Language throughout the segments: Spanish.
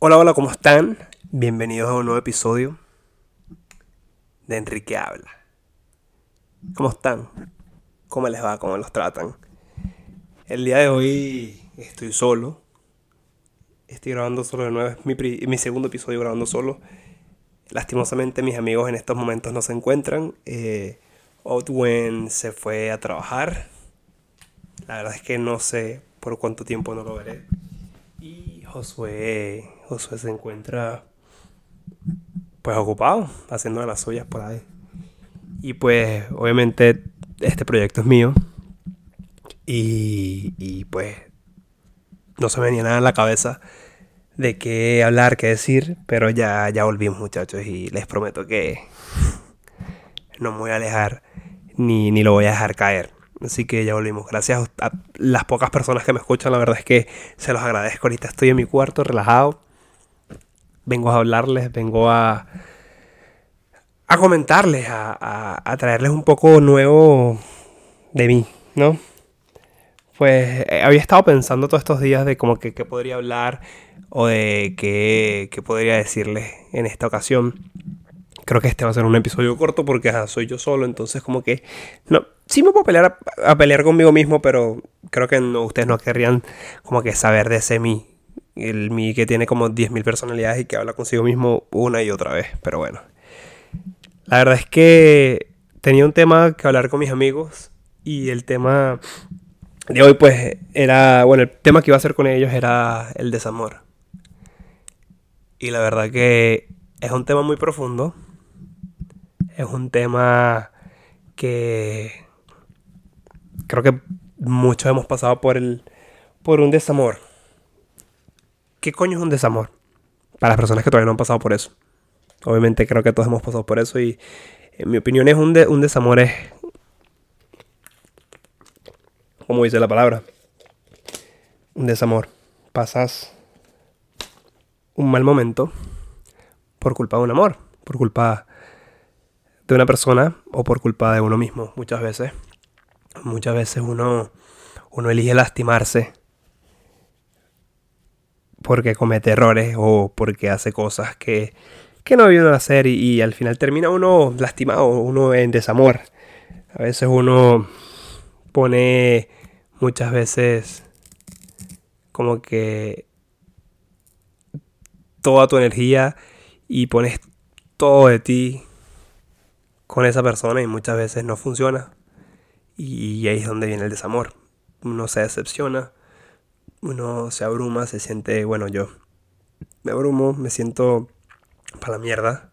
Hola, hola, ¿cómo están? Bienvenidos a un nuevo episodio de Enrique Habla. ¿Cómo están? ¿Cómo les va? ¿Cómo los tratan? El día de hoy estoy solo. Estoy grabando solo de nuevo. Es mi, mi segundo episodio grabando solo. Lastimosamente mis amigos en estos momentos no se encuentran. Eh, se fue a trabajar. La verdad es que no sé por cuánto tiempo no lo veré. Y Josué, Josué se encuentra pues ocupado, haciendo las suyas por ahí. Y pues obviamente este proyecto es mío. Y, y pues no se me venía nada en la cabeza de qué hablar, qué decir, pero ya, ya volvimos muchachos y les prometo que no me voy a alejar ni, ni lo voy a dejar caer. Así que ya volvimos. Gracias a las pocas personas que me escuchan, la verdad es que se los agradezco. Ahorita estoy en mi cuarto relajado. Vengo a hablarles, vengo a, a comentarles, a, a, traerles un poco nuevo de mí, ¿no? Pues eh, había estado pensando todos estos días de como que qué podría hablar o de qué, qué podría decirles en esta ocasión creo que este va a ser un episodio corto porque soy yo solo, entonces como que no, sí me puedo pelear a, pelear conmigo mismo, pero creo que no, ustedes no querrían como que saber de ese mí, el mí que tiene como 10.000 personalidades y que habla consigo mismo una y otra vez, pero bueno. La verdad es que tenía un tema que hablar con mis amigos y el tema de hoy pues era, bueno, el tema que iba a hacer con ellos era el desamor. Y la verdad que es un tema muy profundo es un tema que creo que muchos hemos pasado por el por un desamor. ¿Qué coño es un desamor? Para las personas que todavía no han pasado por eso. Obviamente creo que todos hemos pasado por eso y en mi opinión es un, un desamor es como dice la palabra. Un desamor. Pasas un mal momento por culpa de un amor, por culpa de una persona o por culpa de uno mismo muchas veces. Muchas veces uno, uno elige lastimarse porque comete errores o porque hace cosas que, que no debió hacer y, y, al final termina uno lastimado, uno en desamor. A veces uno pone muchas veces como que toda tu energía y pones todo de ti con esa persona y muchas veces no funciona. Y ahí es donde viene el desamor. Uno se decepciona, uno se abruma, se siente, bueno, yo me abrumo, me siento para la mierda.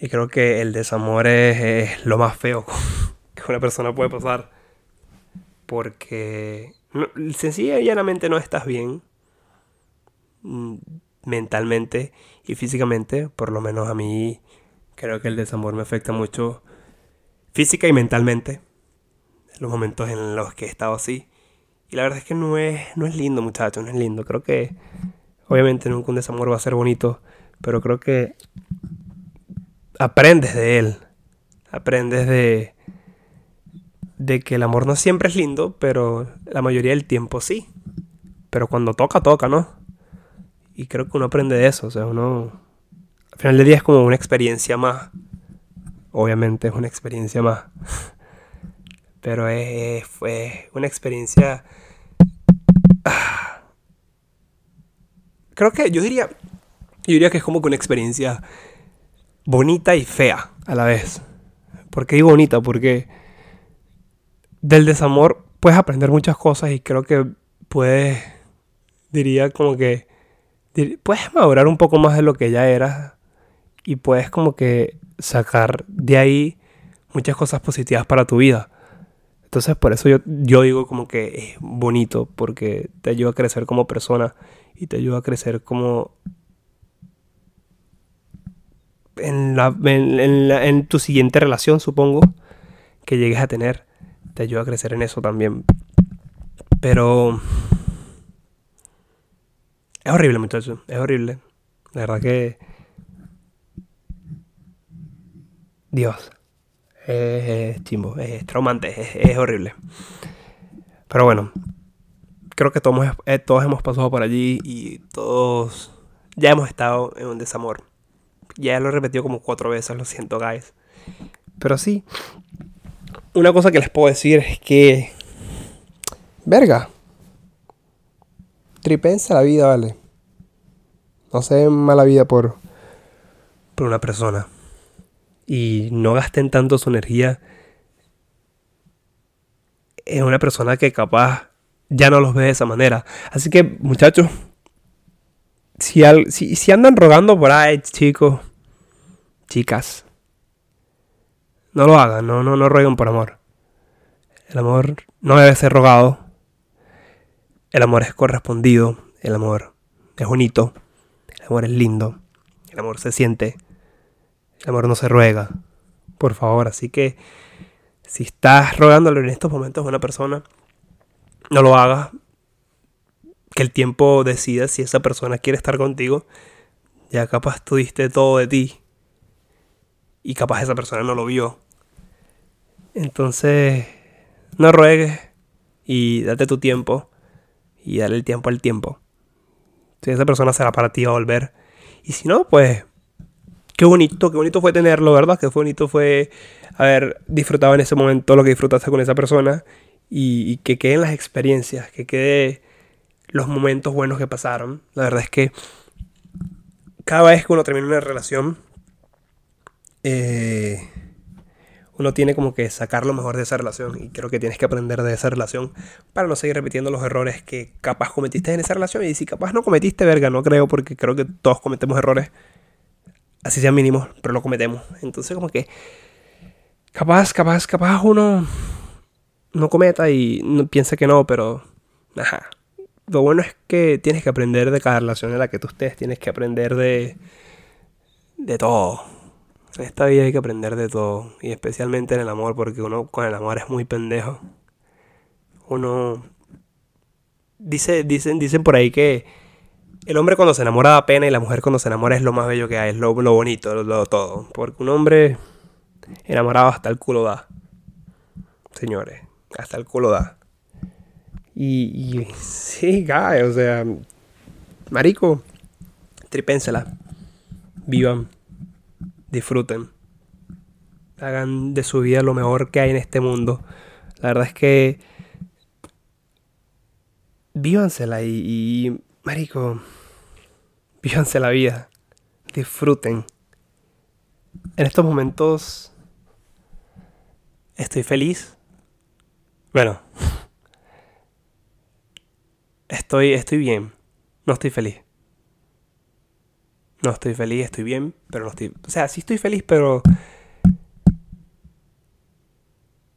Y creo que el desamor es, lo más feo que una persona puede pasar. Porque sencilla y llanamente no estás bien mm, mentalmente y físicamente, por lo menos a mí Creo que el desamor me afecta mucho física y mentalmente. Los momentos en los que he estado así. Y la verdad es que no es, no es lindo, muchachos, no es lindo. Creo que, obviamente, nunca un desamor va a ser bonito. Pero creo que aprendes de él. Aprendes de, de que el amor no siempre es lindo, pero la mayoría del tiempo sí. Pero cuando toca, toca, ¿no? Y creo que uno aprende de eso. O sea, uno al final del día es como una experiencia más. Obviamente es una experiencia más. Pero es, fue una experiencia... Creo que yo diría... Yo diría que es como que una experiencia bonita y fea a la vez. ¿Por qué digo bonita? Porque del desamor puedes aprender muchas cosas y creo que puedes, diría como que, puedes madurar un poco más de lo que ya eras y puedes como que sacar de ahí muchas cosas positivas para tu vida. Entonces por eso yo, yo digo como que es bonito porque te ayuda a crecer como persona y te ayuda a crecer como en, la, en, en tu siguiente relación, supongo, que llegues a tener. Te ayuda a crecer en eso también. Pero... Es horrible, muchachos. Es horrible. La verdad que Dios. Es, chimbo, es traumante, es, horrible. Pero bueno, creo que todos, eh, todos hemos pasado por allí y todos ya hemos estado en un desamor. Ya lo he repetido como cuatro veces, lo siento, guys. Pero sí, una cosa que les puedo decir es que. Verga. Tripensa la vida, vale. No se den mala vida por. por una persona. Y no gasten tanto su energía en una persona que capaz ya no los ve de esa manera. Así que, muchachos, si, si, andan rogando por ahí, chicos, chicas, no lo hagan, no, no, no rueguen por amor. El amor no debe ser rogado. El amor es correspondido. El amor es bonito. El amor es lindo. El amor se siente. El amor no se ruega. Por favor, así que si estás rogándole en estos momentos a una persona, no lo hagas. Que el tiempo decida si esa persona quiere estar contigo. Ya capaz tú diste todo de ti. Y capaz esa persona no lo vio. Entonces, no ruegues y date tu tiempo. Y dale el tiempo al tiempo. Si esa persona será para ti a volver. Y si no, pues qué bonito, qué bonito fue tenerlo, ¿verdad? Qué bonito fue haber disfrutado en ese momento lo que disfrutaste con esa persona y, que queden las experiencias, que quede los momentos buenos que pasaron. La verdad es que cada vez que uno termina una relación, eh, uno tiene como que sacar lo mejor de esa relación y creo que tienes que aprender de esa relación para no seguir repitiendo los errores que capaz cometiste en esa relación y si capaz no cometiste verga, no creo porque creo que todos cometemos errores, así sean mínimos, pero lo cometemos. Entonces como que capaz, capaz, capaz uno no cometa y no, piensa que no, pero... Ajá. Lo bueno es que tienes que aprender de cada relación en la que tú estés, tienes que aprender de... de todo. En esta vida hay que aprender de todo, y especialmente en el amor, porque uno con el amor es muy pendejo. Uno... Dice, dicen, dicen por ahí que el hombre cuando se enamora da pena y la mujer cuando se enamora es lo más bello que hay, es lo, lo bonito, lo, todo. Porque un hombre enamorado hasta el culo da. Señores hasta el culo da. Y, sí, guy, o sea, marico, tripénsela. Vivan, disfruten, hagan de su vida lo mejor que hay en este mundo. La verdad es que vívansela y marico, vívanse la vida, disfruten. En estos momentos estoy feliz bueno. Estoy, estoy bien. No estoy feliz. No estoy feliz, estoy bien, pero no estoy... O sea, sí estoy feliz, pero...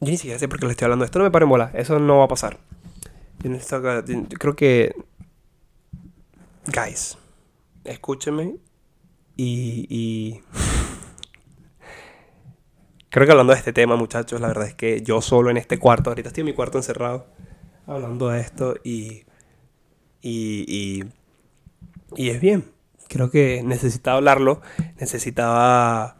Yo ni siquiera sé por qué le estoy hablando. Esto no me pare en bola. Eso no va a pasar. Yo creo que... Guys, escúchenme y... Creo que hablando de este tema, muchachos, la verdad es que yo solo en este cuarto, ahorita estoy en mi cuarto encerrado, hablando de esto. Y. Y, y es bien. Creo que necesitaba hablarlo, necesitaba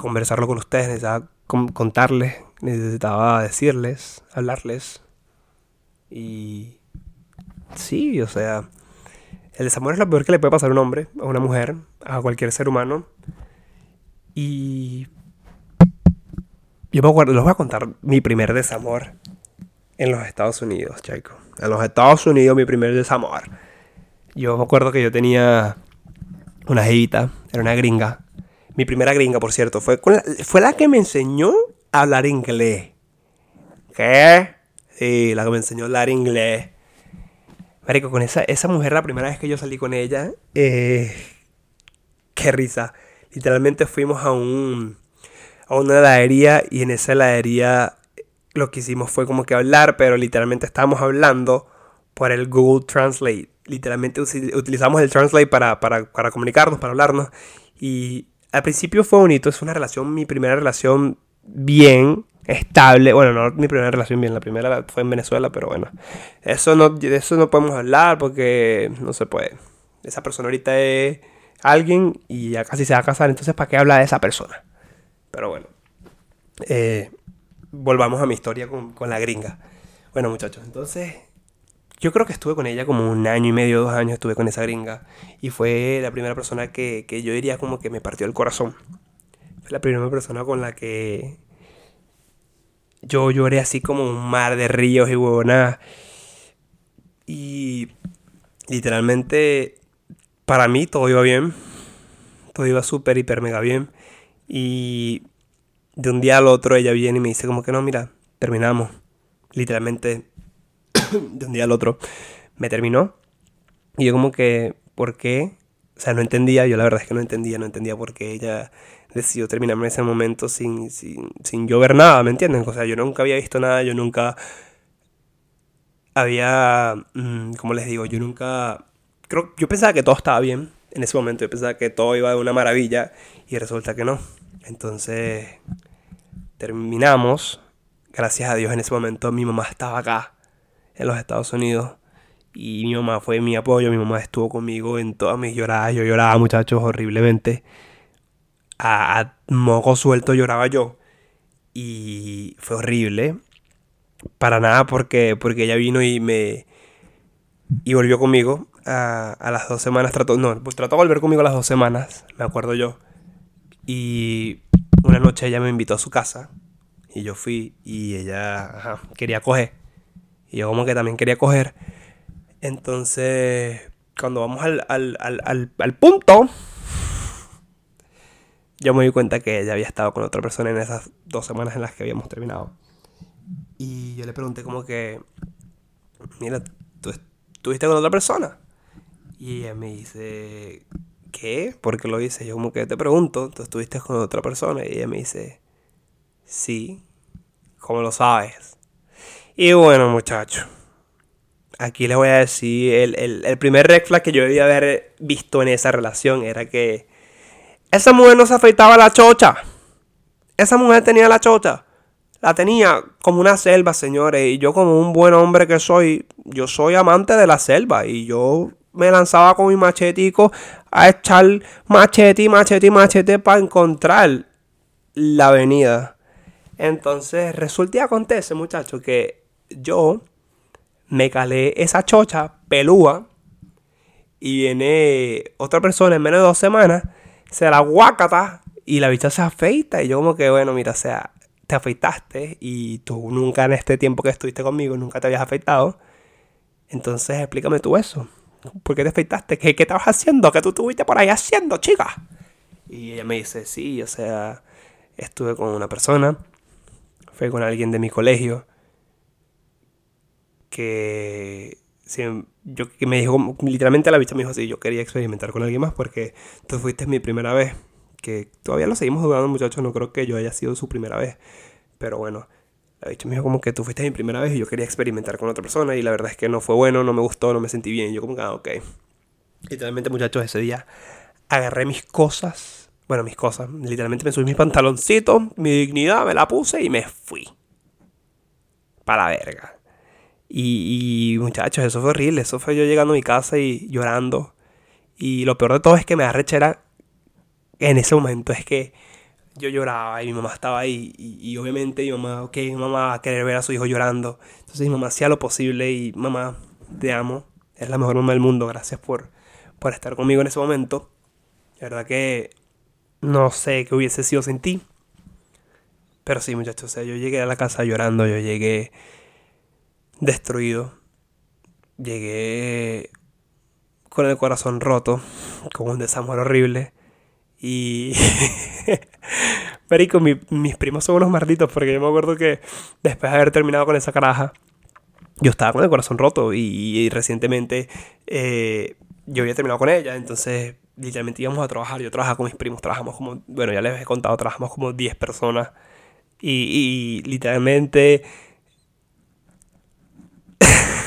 conversarlo con ustedes, necesitaba contarles, necesitaba decirles, hablarles. Y. Sí, o sea. El desamor es lo peor que le puede pasar a un hombre, a una mujer, a cualquier ser humano. Y yo me acuerdo, les voy a contar mi primer desamor en los Estados Unidos, chicos. En los Estados Unidos, mi primer desamor. Yo me acuerdo que yo tenía una jevita, era una gringa. Mi primera gringa, por cierto, fue, la, fue la que me enseñó a hablar inglés. ¿Qué? Sí, la que me enseñó a hablar inglés. Marico, con esa, esa mujer, la primera vez que yo salí con ella, eh, qué risa. Literalmente fuimos a un, a una heladería y en esa heladería lo que hicimos fue como que hablar, pero literalmente estábamos hablando por el Google Translate. Literalmente utilizamos el Translate para, para, para comunicarnos, para hablarnos. Y al principio fue bonito, es una relación, mi primera relación bien, estable. Bueno, no mi primera relación bien, la primera fue en Venezuela, pero bueno. Eso no, de eso no podemos hablar porque no se puede. Esa persona ahorita es alguien y ya casi se va a casar, entonces ¿para qué habla de esa persona? Pero bueno. Eh, volvamos a mi historia con, la gringa. Bueno, muchachos, entonces Yo creo que estuve con ella como un año y medio, dos años estuve con esa gringa. Y fue la primera persona que, que yo diría como que me partió el corazón. Fue la primera persona con la que yo lloré así como un mar de ríos y huevonadas. Y literalmente para mí todo iba bien. Todo iba súper, hiper, mega bien. Y de un día al otro ella viene y me dice como que no, mira, terminamos. Literalmente de un día al otro me terminó. Y yo como que, ¿por qué? O sea, no entendía, yo la verdad es que no entendía, no entendía por qué ella decidió terminarme en ese momento sin, sin, sin yo ver nada, ¿me entienden? O sea, yo nunca había visto nada, yo nunca había, mm, como les digo, yo nunca, creo, yo pensaba que todo estaba bien en ese momento, yo pensaba que todo iba de una maravilla y resulta que no. Entonces, terminamos, gracias a Dios en ese momento mi mamá estaba acá, en los Estados Unidos. Y mi mamá fue mi apoyo, mi mamá estuvo conmigo en todas mis lloradas. Yo lloraba, muchachos, horriblemente a, moco suelto lloraba yo. Y fue horrible. Para nada porque, porque ella vino y me... Y volvió conmigo a, a las dos semanas. Trató, no, pues trató de volver conmigo a las dos semanas, me acuerdo yo. Y una noche ella me invitó a su casa. Y yo fui y ella quería coger. Y yo como que también quería coger. Entonces, cuando vamos al, al, al, al punto yo me di cuenta que ella había estado con otra persona en esas dos semanas en las que habíamos terminado. Y yo le pregunté como que, mira, ¿tú estuviste con otra persona? Y ella me dice, ¿qué? ¿Por qué lo dice? Yo como que te pregunto, ¿tú estuviste con otra persona? Y ella me dice, sí, ¿cómo lo sabes? Y bueno, muchacho, aquí les voy a decir, el, el, el primer red flag que yo debía haber visto en esa relación era que esa mujer no se afeitaba la chocha. Esa mujer tenía la chocha. La tenía como una selva, señores. Y yo como un buen hombre que soy, yo soy amante de la selva. Y yo me lanzaba con mi machetico a echar machete, machete, machete para encontrar la avenida. Entonces resulta y acontece, muchachos, que yo me calé esa chocha pelúa y viene otra persona en menos de dos semanas se la guacata y la bicha se afeita. Y yo como que, bueno, mira, o sea, te afeitaste y tú nunca en este tiempo que estuviste conmigo, nunca te habías afeitado. Entonces explícame tú eso. ¿Por qué te afeitaste? ¿Qué, qué estabas haciendo? ¿Qué tú estuviste por ahí haciendo, chica? Y ella me dice, sí, o sea, estuve con una persona, fue con alguien de mi colegio, que yo me dijo, literalmente la bicha me dijo así, yo quería experimentar con alguien más porque tú fuiste mi primera vez. Que todavía lo seguimos dudando, muchachos, no creo que yo haya sido su primera vez. Pero bueno, la bicha me dijo como que tú fuiste mi primera vez y yo quería experimentar con otra persona y la verdad es que no fue bueno, no me gustó, no me sentí bien. Yo como que, ah, ok. Literalmente, muchachos, ese día agarré mis cosas, bueno, mis cosas, literalmente me subí mis pantaloncitos, mi dignidad, me la puse y me fui. Para la verga. Y, muchachos, eso fue horrible. Eso fue yo llegando a mi casa y llorando. Y lo peor de todo es que me da rechera en ese momento. Es que yo lloraba y mi mamá estaba ahí. Y, obviamente mi mamá, ok, mi mamá va a querer ver a su hijo llorando. Entonces mi mamá hacía lo posible y mamá, te amo. Es la mejor mamá del mundo. Gracias por, por estar conmigo en ese momento. La verdad que no sé qué hubiese sido sin ti. Pero sí, muchachos, o sea, yo llegué a la casa llorando, yo llegué destruido. Llegué con el corazón roto, con un desamor horrible. Y. Marico, mis primos son unos malditos porque yo me acuerdo que después de haber terminado con esa caraja, yo estaba con el corazón roto y, recientemente eh, yo había terminado con ella, entonces literalmente íbamos a trabajar. Yo trabajaba con mis primos, trabajamos como, bueno, ya les he contado, trabajamos como 10 personas y, y literalmente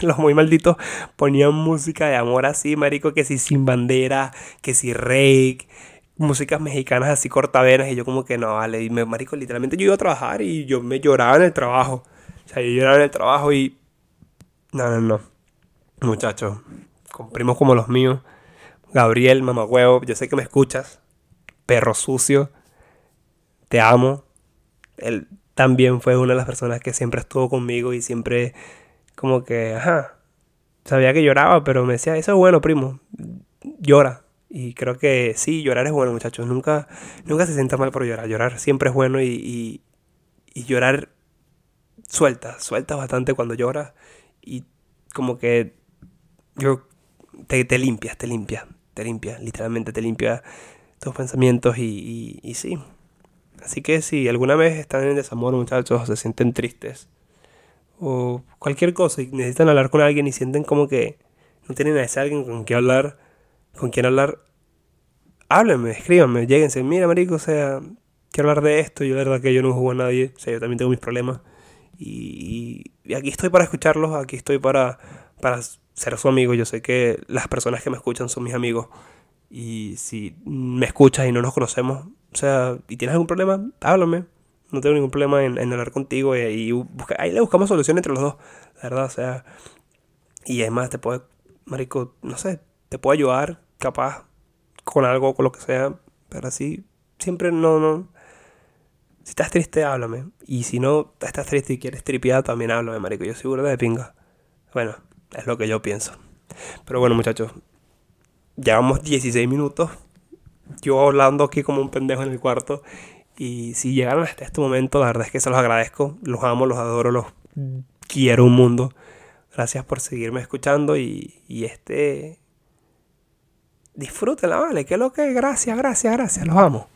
los muy malditos ponían música de amor así, marico, que si sin bandera, que si rake, músicas mexicanas así cortavenas y yo como que no, vale, y me, marico, literalmente yo iba a trabajar y yo me lloraba en el trabajo. O sea, yo lloraba en el trabajo y... No, no, no. Muchachos, con primos como los míos, Gabriel, mamagüevo, yo sé que me escuchas, perro sucio, te amo. Él también fue una de las personas que siempre estuvo conmigo y siempre como que, ajá, sabía que lloraba, pero me decía, eso es bueno, primo, llora. Y creo que sí, llorar es bueno, muchachos. Nunca, nunca se sienta mal por llorar. Llorar siempre es bueno y, y, llorar suelta, suelta bastante cuando lloras. Y como que yo te, te limpias, te limpias, te limpias, literalmente te limpias tus pensamientos y, y, y sí. Así que si alguna vez están en desamor, muchachos, o se sienten tristes, o cualquier cosa y necesitan hablar con alguien y sienten como que no tienen a ese alguien con quien hablar, con quien hablar, háblenme, escríbanme, lléguense, mira marico, o sea, quiero hablar de esto, yo la verdad que yo no juego a nadie, o sea, yo también tengo mis problemas y, y, aquí estoy para escucharlos, aquí estoy para, para ser su amigo, yo sé que las personas que me escuchan son mis amigos y si me escuchas y no nos conocemos, o sea, y tienes algún problema, háblame, no tengo ningún problema en, hablar contigo y, ahí le buscamos solución entre los dos, la verdad, o sea, y además te puede, marico, no sé, te puedo ayudar, capaz, con algo, con lo que sea, pero así, siempre no, no, si estás triste, háblame, y si no estás triste y quieres tripear, también háblame, marico, yo seguro de pinga, bueno, es lo que yo pienso, pero bueno, muchachos, llevamos 16 minutos, yo hablando aquí como un pendejo en el cuarto, y si llegaron hasta este momento, la verdad es que se los agradezco. Los amo, los adoro, los quiero un mundo. Gracias por seguirme escuchando y, y este... Disfrútenla, vale. Que lo que Gracias, gracias, gracias. Los amo.